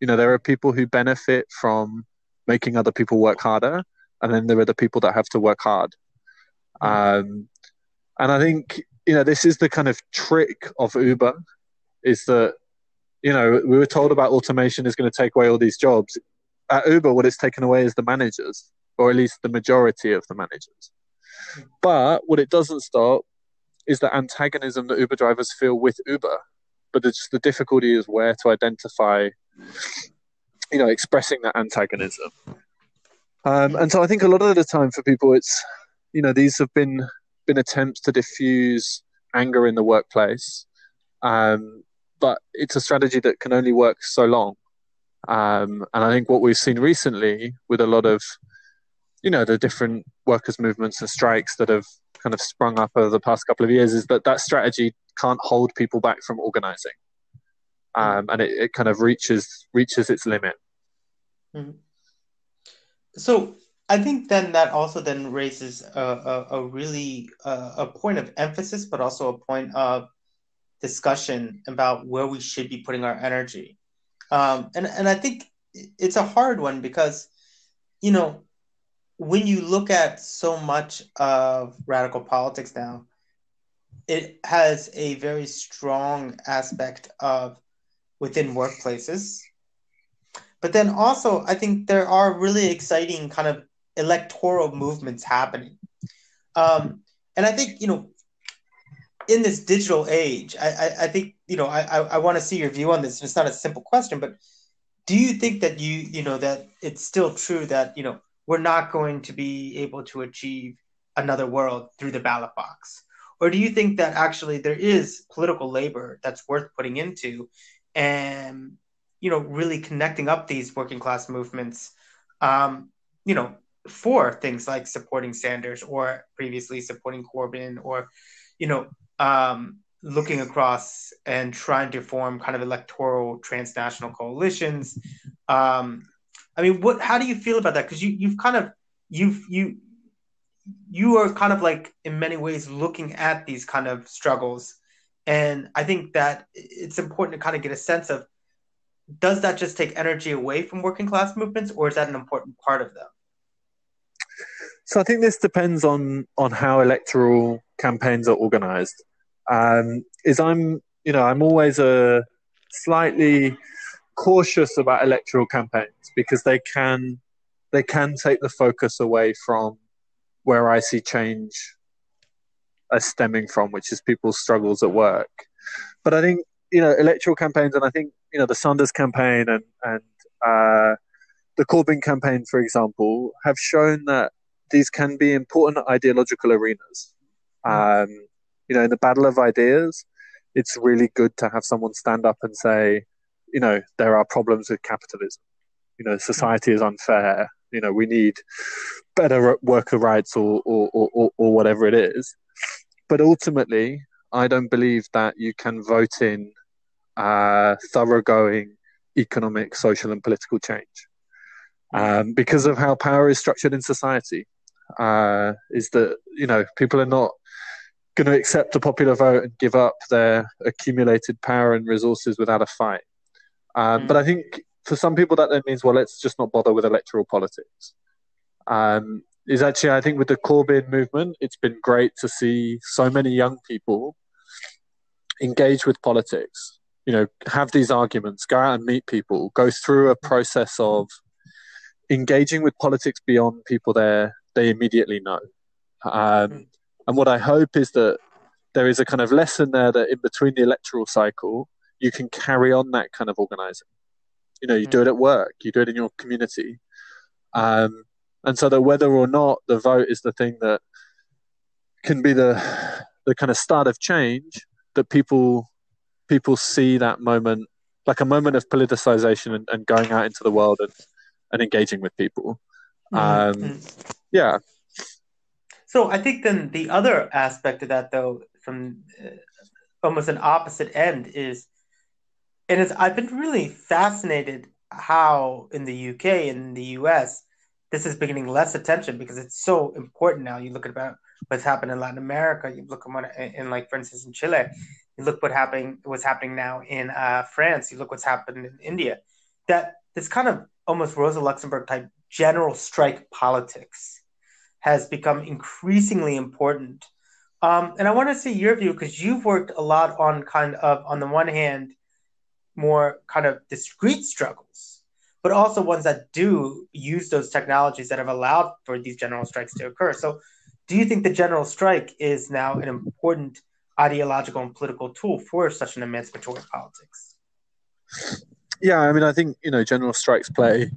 You know, there are people who benefit from making other people work harder, and then there are the people that have to work hard. Mm. Um, and I think you know this is the kind of trick of Uber is that you know, we were told about automation is going to take away all these jobs. At Uber, what it's taken away is the managers, or at least the majority of the managers. But what it doesn't stop is the antagonism that Uber drivers feel with Uber. But it's the difficulty is where to identify, you know, expressing that antagonism. Um, and so I think a lot of the time for people, it's, you know, these have been been attempts to diffuse anger in the workplace, um, but it's a strategy that can only work so long. Um, and I think what we've seen recently with a lot of, you know, the different workers' movements and strikes that have kind of sprung up over the past couple of years is that that strategy can't hold people back from organizing, um, and it, it, kind of reaches reaches its limit. Mm-hmm. So I think then that also then raises a, a, a really uh, a point of emphasis, but also a point of discussion about where we should be putting our energy. Um, and and I think it's a hard one because you know when you look at so much of radical politics now, it has a very strong aspect of within workplaces. But then also, I think there are really exciting kind of electoral movements happening. Um, and I think, you know, in this digital age, I, I, I think, you know, I, I, want to see your view on this. It's not a simple question, but do you think that you, you know, that it's still true that, you know, we're not going to be able to achieve another world through the ballot box? Or do you think that actually there is political labor that's worth putting into and, you know, really connecting up these working class movements, um, you know, for things like supporting Sanders or previously supporting Corbyn or, you know, um, looking across and trying to form kind of electoral transnational coalitions. Um, I mean, what? How do you feel about that? Because you you've kind of you've you you are kind of like in many ways looking at these kind of struggles, and I think that it's important to kind of get a sense of does that just take energy away from working class movements, or is that an important part of them? So I think this depends on on how electoral campaigns are organized. Um, is I'm you know I'm always a slightly cautious about electoral campaigns because they can they can take the focus away from where I see change as stemming from, which is people's struggles at work. But I think you know electoral campaigns, and I think you know the Sanders campaign and and uh, the Corbyn campaign, for example, have shown that these can be important ideological arenas. Um, you know, in the battle of ideas, it's really good to have someone stand up and say, you know, there are problems with capitalism. You know, society is unfair. You know, we need better worker rights or, or, or, or whatever it is. But ultimately, I don't believe that you can vote in uh, thoroughgoing economic, social, and political change. Um, because of how power is structured in society, uh, is that you know people are not going to accept a popular vote and give up their accumulated power and resources without a fight. Um, mm. But I think for some people that then means, well, let's just not bother with electoral politics. Um, is actually, I think, with the Corbyn movement, it's been great to see so many young people engage with politics. You know, have these arguments, go out and meet people, go through a process of engaging with politics beyond people they they immediately know. Um, hmm. and what I hope is that there is a kind of lesson there that in between the electoral cycle, you can carry on that kind of organizing. You know, you do it at work, you do it in your community. Um, and so that whether or not the vote is the thing that can be the the kind of start of change, that people people see that moment like a moment of politicization and, and going out into the world and, and engaging with people. Mm-hmm. Yeah. So I think then the other aspect of that, though, from uh, almost an opposite end, is and it's I've been really fascinated how in the UK and the US this is beginning less attention because it's so important now. You look at about what's happened in Latin America. You look at what in like for instance in Chile. You look what happening what's happening now in uh, France. You look what's happened in India. That this kind of almost Rosa Luxemburg type general strike politics has become increasingly important. Um, and I want to see your view because you've worked a lot on kind of on the one hand more kind of discrete struggles, but also ones that do use those technologies that have allowed for these general strikes to occur. So, do you think the general strike is now an important ideological and political tool for such an emancipatory politics? Yeah, I mean, I think you know, general strikes play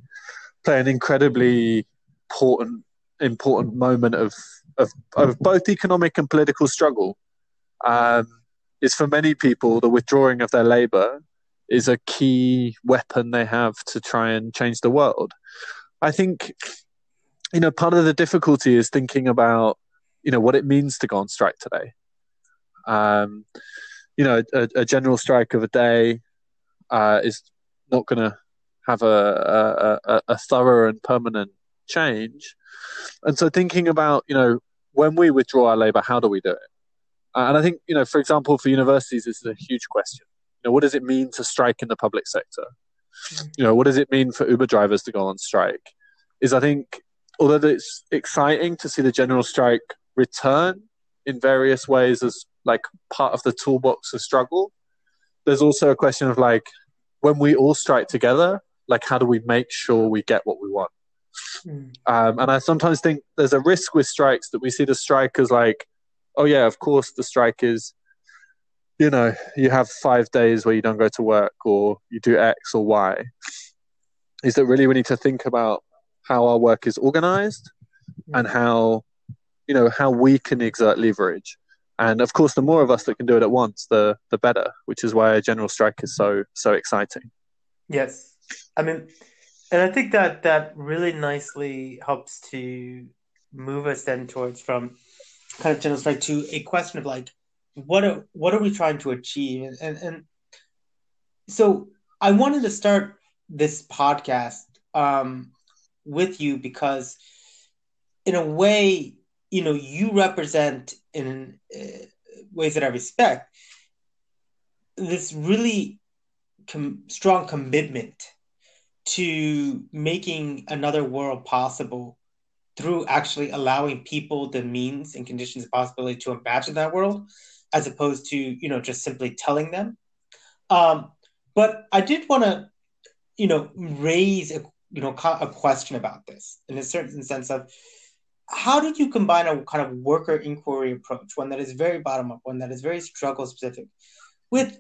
play an incredibly important important moment of of, of both economic and political struggle. Um, is for many people the withdrawing of their labor is a key weapon they have to try and change the world. I think, you know, part of the difficulty is thinking about, you know, what it means to go on strike today. Um, you know, a, a, general strike of a day uh, is not going to have a, a, a, thorough and permanent change. And so thinking about, you know, when we withdraw our labor, how do we do it? And I think, you know, for example, for universities, this is a huge question. You know, what does it mean to strike in the public sector? You know, what does it mean for Uber drivers to go on strike? Is I think, although it's exciting to see the general strike return in various ways as like part of the toolbox of struggle, there's also a question of like, when we all strike together, like, how do we make sure we get what we want? Mm. Um, and I sometimes think there's a risk with strikes that we see the strike as like, oh yeah, of course the strike is, you know, you have five days where you don't go to work or you do X or Y. Is that really we need to think about how our work is organized mm. and how, you know, how we can exert leverage. And of course, the more of us that can do it at once, the the better. Which is why a general strike is so so exciting. Yes, I mean, and I think that that really nicely helps to move us then towards from kind of general strike to a question of like what are what are we trying to achieve? And and, and so I wanted to start this podcast um, with you because in a way you know you represent in uh, ways that I respect this really com- strong commitment to making another world possible through actually allowing people the means and conditions and possibility to imagine that world as opposed to you know just simply telling them. Um, but i did want to you know raise a you know a question about this in a certain sense of how did you combine a kind of worker inquiry approach one that is very bottom up one that is very struggle specific with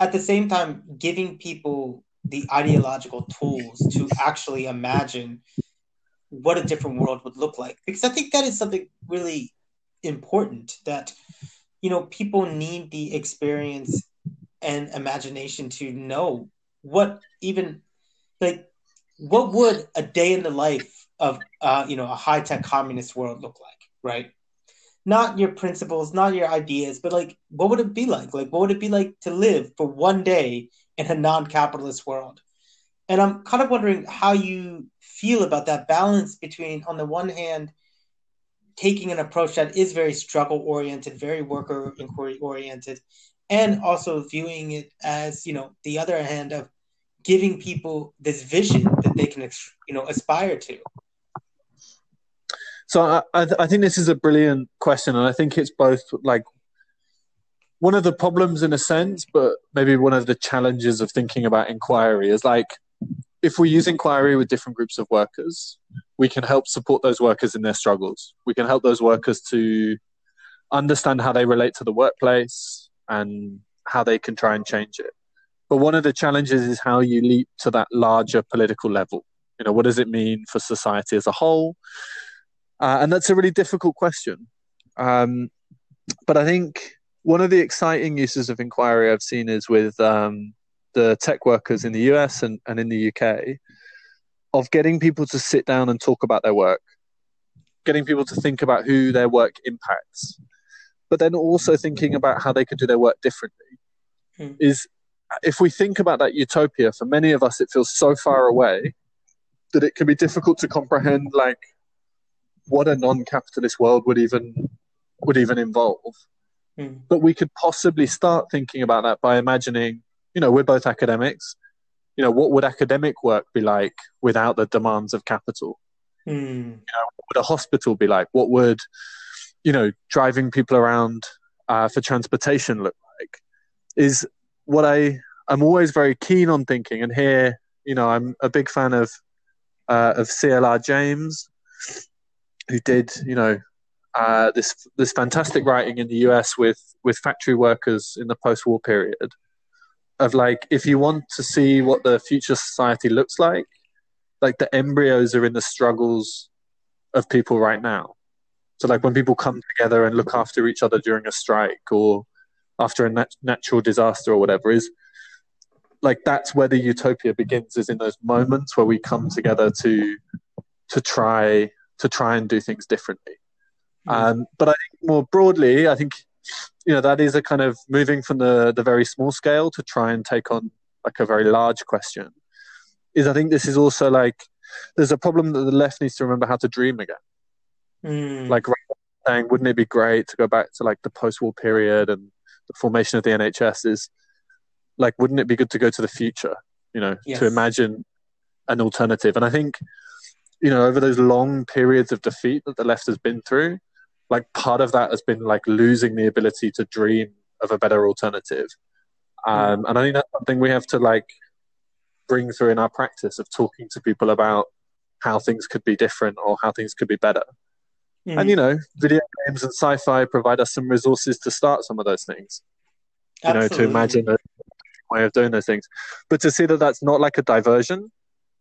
at the same time giving people the ideological tools to actually imagine what a different world would look like. Because i think that is something really important that you know people need the experience and imagination to know what even like what would a day in the life of uh, you know a high-tech communist world look like right? Not your principles not your ideas but like what would it be like? Like what would it be like to live for one day in a non-capitalist world. And i'm kind of wondering how you feel about that balance between on the one hand taking an approach that is very struggle oriented very worker inquiry oriented and also viewing it as you know the other hand of giving people this vision that they can you know aspire to. So I, I think this is a brilliant question and i think it's both like one of the problems in a sense, but maybe one of the challenges of thinking about inquiry is like if we use inquiry with different groups of workers, we can help support those workers in their struggles. We can help those workers to understand how they relate to the workplace and how they can try and change it. But one of the challenges is how you leap to that larger political level. You know, what does it mean for society as a whole? Uh, and that's a really difficult question. Um, but I think one of the exciting uses of inquiry I've seen is with um, the tech workers in the US and, and in the UK of getting people to sit down and talk about their work, getting people to think about who their work impacts, but then also thinking about how they could do their work differently. Hmm. Is if we think about that utopia, for many of us, it feels so far away that it can be difficult to comprehend, like what a non-capitalist world would even would even involve. Mm. But we could possibly start thinking about that by imagining, you know, we're both academics. You know, what would academic work be like without the demands of capital? Mm. You know, what would a hospital be like? What would, you know, driving people around uh, for transportation look like? Is what I I'm always very keen on thinking, and here, you know, I'm a big fan of uh, of CLR James, who did, you know, uh, this this fantastic writing in the US with with factory workers in the post-war period of like if you want to see what the future society looks like, like the embryos are in the struggles of people right now. So like when people come together and look after each other during a strike or after a nat- natural disaster or whatever is like that's where the utopia begins is in those moments where we come together to to try to try and do things differently. Um, but i think more broadly i think you know that is a kind of moving from the the very small scale to try and take on like a very large question is i think this is also like there's a problem that the left needs to remember how to dream again mm. like saying wouldn't it be great to go back to like the post-war period and the formation of the nhs is like wouldn't it be good to go to the future you know yes. to imagine an alternative and i think you know over those long periods of defeat that the left has been through like part of that has been like losing the ability to dream of a better alternative. Um, and i think that's something we have to like bring through in our practice of talking to people about how things could be different or how things could be better. Mm-hmm. and you know video games and sci-fi provide us some resources to start some of those things. You Absolutely. know to imagine a way of doing those things. But to see that that's not like a diversion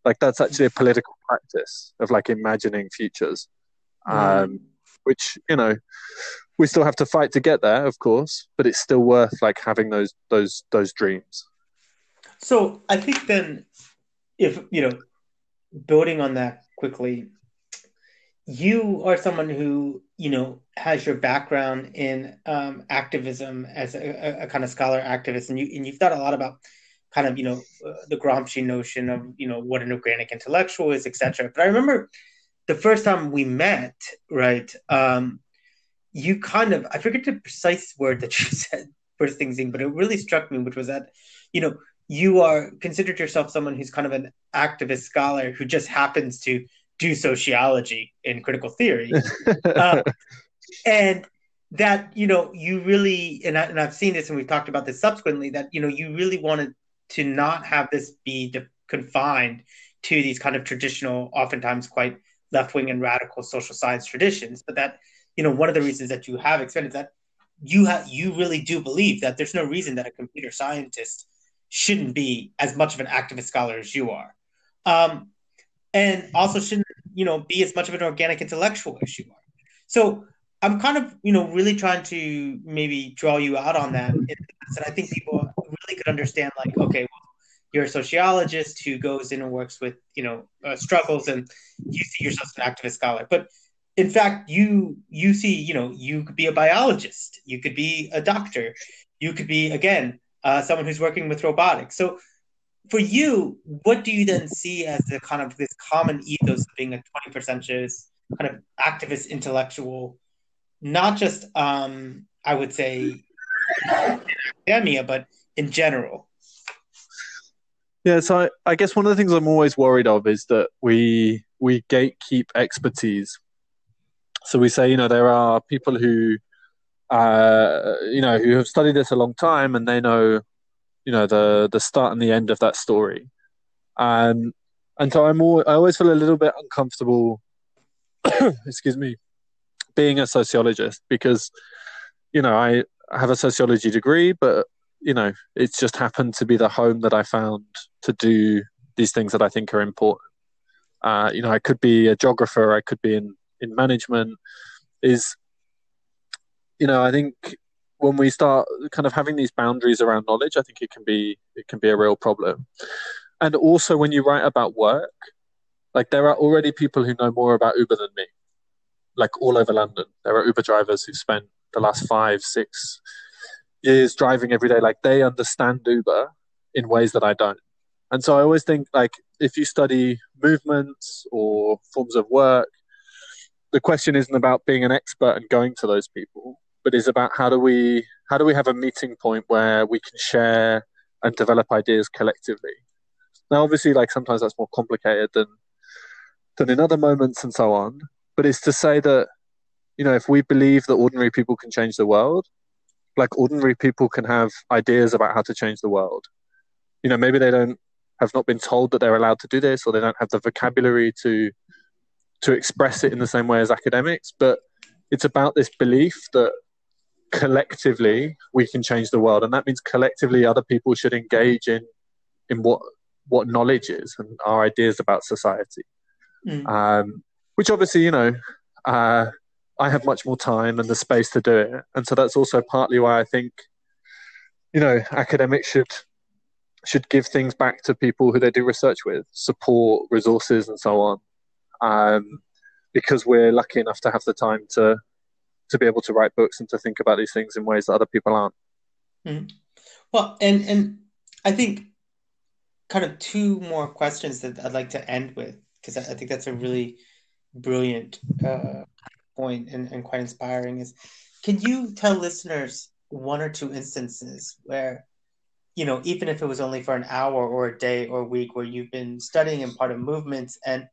like that's actually a political practice of like imagining futures. Um, which you know we still have to fight to get there, of course, but it's still worth like having those those those dreams. So I think then, if you know, building on that quickly, you are someone who you know has your background in um, activism as a, a, kind of scholar activist, and you and you've thought a lot about kind of you know uh, the Gramsci notion of you know what an organic intellectual is, etc. But I remember the first time we met, right? Um, you kind of I forget the precise word that you said first things in, but it really struck me, which was that you know you are considered yourself someone who's kind of an activist scholar who just happens to do sociology in critical theory, uh, and that you know you really and, I, and I've seen this and we've talked about this subsequently that you know you really wanted to not have this be de- confined to these kind of traditional, oftentimes quite left wing and radical social science traditions, but that you know one of the reasons that you have expanded that you have you really do believe that there's no reason that a computer scientist shouldn't be as much of an activist scholar as you are, um, and also shouldn't you know be as much of an organic intellectual as you are. So I'm kind of you know really trying to maybe draw you out on that, and I think people really could understand like okay, well, you're a sociologist who goes in and works with you know uh, struggles and you see yourself as an activist scholar. But in fact you you see you know you could be a biologist you could be a doctor you could be again uh, someone who's working with robotics. So for you what do you then see as the kind of this common ethos of being a 21st century kind of activist intellectual not just um i would say academia but in general yeah, so I, I, guess one of the things I'm always worried of is that we we gatekeep expertise. So we say, you know, there are people who, uh, you know, who have studied this a long time and they know, you know, the the start and the end of that story. and and so I'm all, I always feel a little bit uncomfortable. excuse me, being a sociologist because, you know, I have a sociology degree, but you know, it's just happened to be the home that I found to do these things that I think are important. Uh, you know, I could be a geographer, I could be in, in management. Is, you know, I think when we start kind of having these boundaries around knowledge, I think it can be it can be a real problem. And also, when you write about work, like there are already people who know more about Uber than me, like all over London. There are Uber drivers who've spent the last five, six, is driving every day, like they understand Uber in ways that I don't. And so I always think like if you study movements or forms of work, the question isn't about being an expert and going to those people, but is about how do we how do we have a meeting point where we can share and develop ideas collectively. Now obviously like sometimes that's more complicated than than in other moments and so on. But it's to say that, you know, if we believe that ordinary people can change the world, like ordinary people can have ideas about how to change the world you know, maybe they don't have not been told that they're allowed to do this, or they don't have the vocabulary to to express it in the same way as academics. But it's about this belief that collectively we can change the world, and that means collectively other people should engage in in what what knowledge is and our ideas about society. Mm. Um, which obviously, you know, uh, I have much more time and the space to do it, and so that's also partly why I think, you know, academics should should give things back to people who they do research with, support, resources, and so on, um, because we're lucky enough to have the time to to be able to write books and to think about these things in ways that other people aren't. Mm. Well, and and I think kind of two more questions that I'd like to end with because I, I, think that's a really brilliant uh, point and, and quite inspiring. Is can you tell listeners one or two instances where you know even if it was only for an hour or a day or a week where you've been studying and part of movements and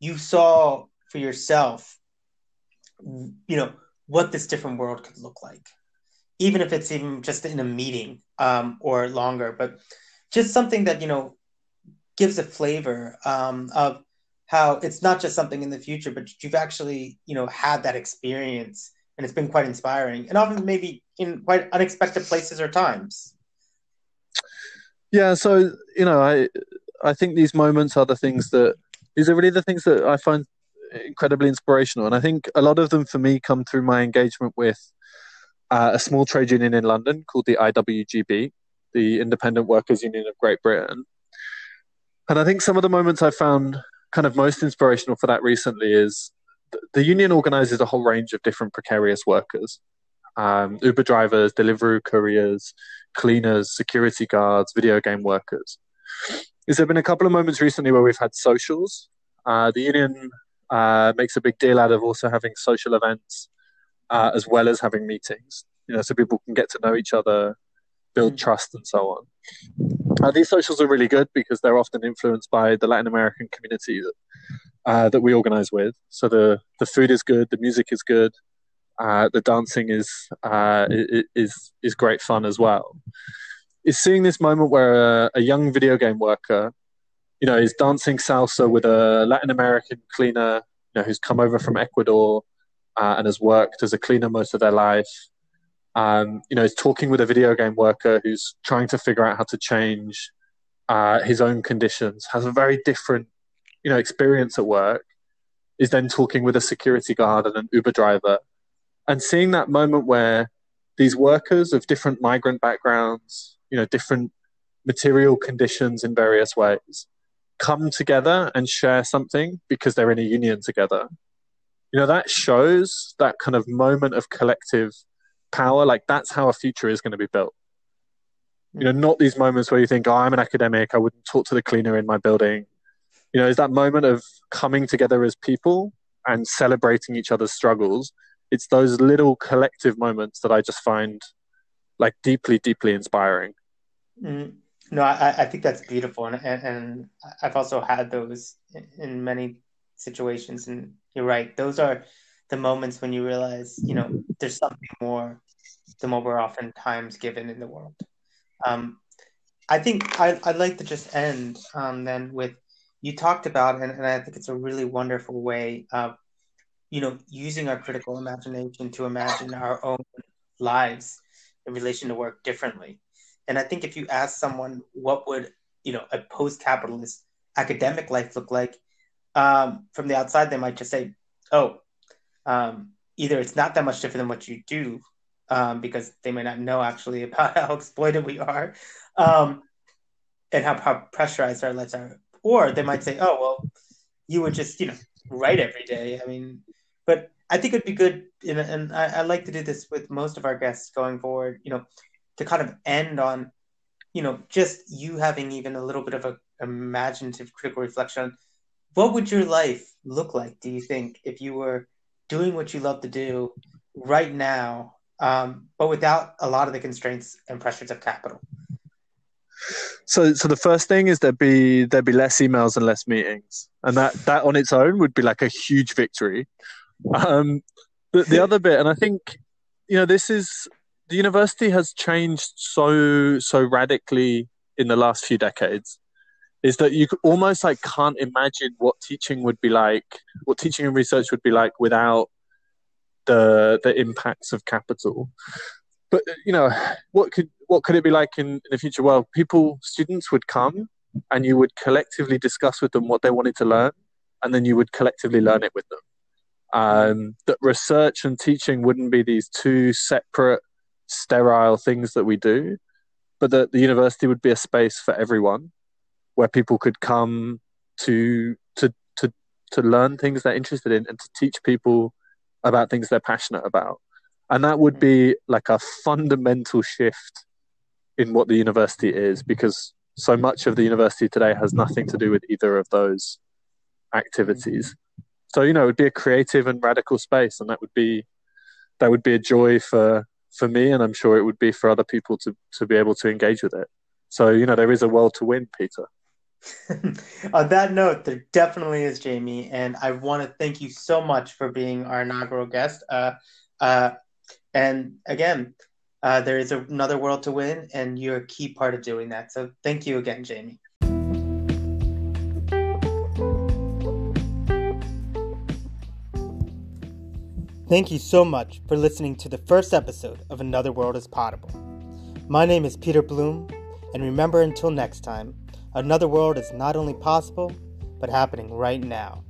you saw for yourself you know what this different world could look like even if it's even just in a meeting um, or longer but just something that you know gives a flavor um, of how it's not just something in the future but you've actually you know had that experience and it's been quite inspiring and often maybe in quite unexpected places or times yeah so you know i i think these moments are the things that these are really the things that i find incredibly inspirational. And I think a lot of them for me come through my engagement with uh, a small trade union in London called the IWGB, the Independent Workers Union of Great Britain. And I think some of the moments I found kind of most inspirational for that recently is the union organizes a whole range of different precarious workers um, Uber drivers, delivery couriers, cleaners, security guards, video game workers. Is there been a couple of moments recently where we've had socials? Uh, the union uh, makes a big deal out of also having social events uh, as well as having meetings. You know, so people can get to know each other, build mm. trust, and so on. Uh, these socials are really good because they're often influenced by the Latin American community that uh, that we organize with. So the the food is good, the music is good, uh, the dancing is uh, is is great fun as well. Is seeing this moment where a, a young video game worker you know, is dancing salsa with a Latin American cleaner, you know, who's come over from Ecuador uh, and has worked as a cleaner most of their life. Um, you know, is talking with a video game worker who's trying to figure out how to change uh, his own conditions, has a very different, you know, experience at work. Is then talking with a security guard and an Uber driver, and seeing that moment where these workers of different migrant backgrounds, you know, different material conditions in various ways, come together and share something because they're in a union together. You know, that shows that kind of moment of collective power. Like that's how a future is going to be built. You know, not these moments where you think, oh, I'm an academic, I wouldn't talk to the cleaner in my building. You know, is that moment of coming together as people and celebrating each other's struggles. It's those little collective moments that I just find like deeply, deeply inspiring. Mm. No, I, I think that's beautiful, and, and I've also had those in many situations. And you're right; those are the moments when you realize, you know, there's something more than what we're oftentimes given in the world. Um, I think I, I'd like to just end um, then with you talked about, and, and I think it's a really wonderful way of, you know, using our critical imagination to imagine our own lives in relation to work differently. And I think if you ask someone what would you know a post-capitalist academic life look like, um, from the outside they might just say, "Oh, um, either it's not that much different than what you do," um, because they may not know actually about how exploited we are, um, and how, how pressurized our lives are, or they might say, "Oh, well, you would just you know write every day." I mean, but I think it'd be good, and, and I, I like to do this with most of our guests going forward. You know, to kind of end on, you know, just you having even a little bit of a imaginative critical reflection. What would your life look like, do you think, if you were doing what you love to do right now, um, but without a lot of the constraints and pressures of capital? So, so the first thing is there'd be there'd be less emails and less meetings, and that that on its own would be like a huge victory. Um, the, the other bit, and I think you know this is the university has changed so so radically in the last few decades is that you almost like can't imagine what teaching would be like, what teaching and research would be like without the the impacts of capital. But you know, what could what could it be like in, in the future? Well, people, students would come, and you would collectively discuss with them what they wanted to learn, and then you would collectively learn it with them. Um, that research and teaching wouldn't be these two separate, sterile things that we do, but that the university would be a space for everyone where people could come to to to to learn things they're interested in and to teach people about things they're passionate about. And that would hmm. be like a fundamental shift in what the university is because so much of the university today has nothing to do with either of those activities. So you know it would be a creative and radical space and that would be that would be a joy for for me and i'm sure it would be for other people to to be able to engage with it. So you know there is a world to win peter On that note, there definitely is, Jamie, and I want to thank you so much for being our inaugural guest. Uh, uh, and again, uh, there is another world to win, and you're a key part of doing that. So thank you again, Jamie. Thank you so much for listening to the first episode of Another World is Possible. My name is Peter Bloom, and remember until next time, Another world is not only possible, but happening right now.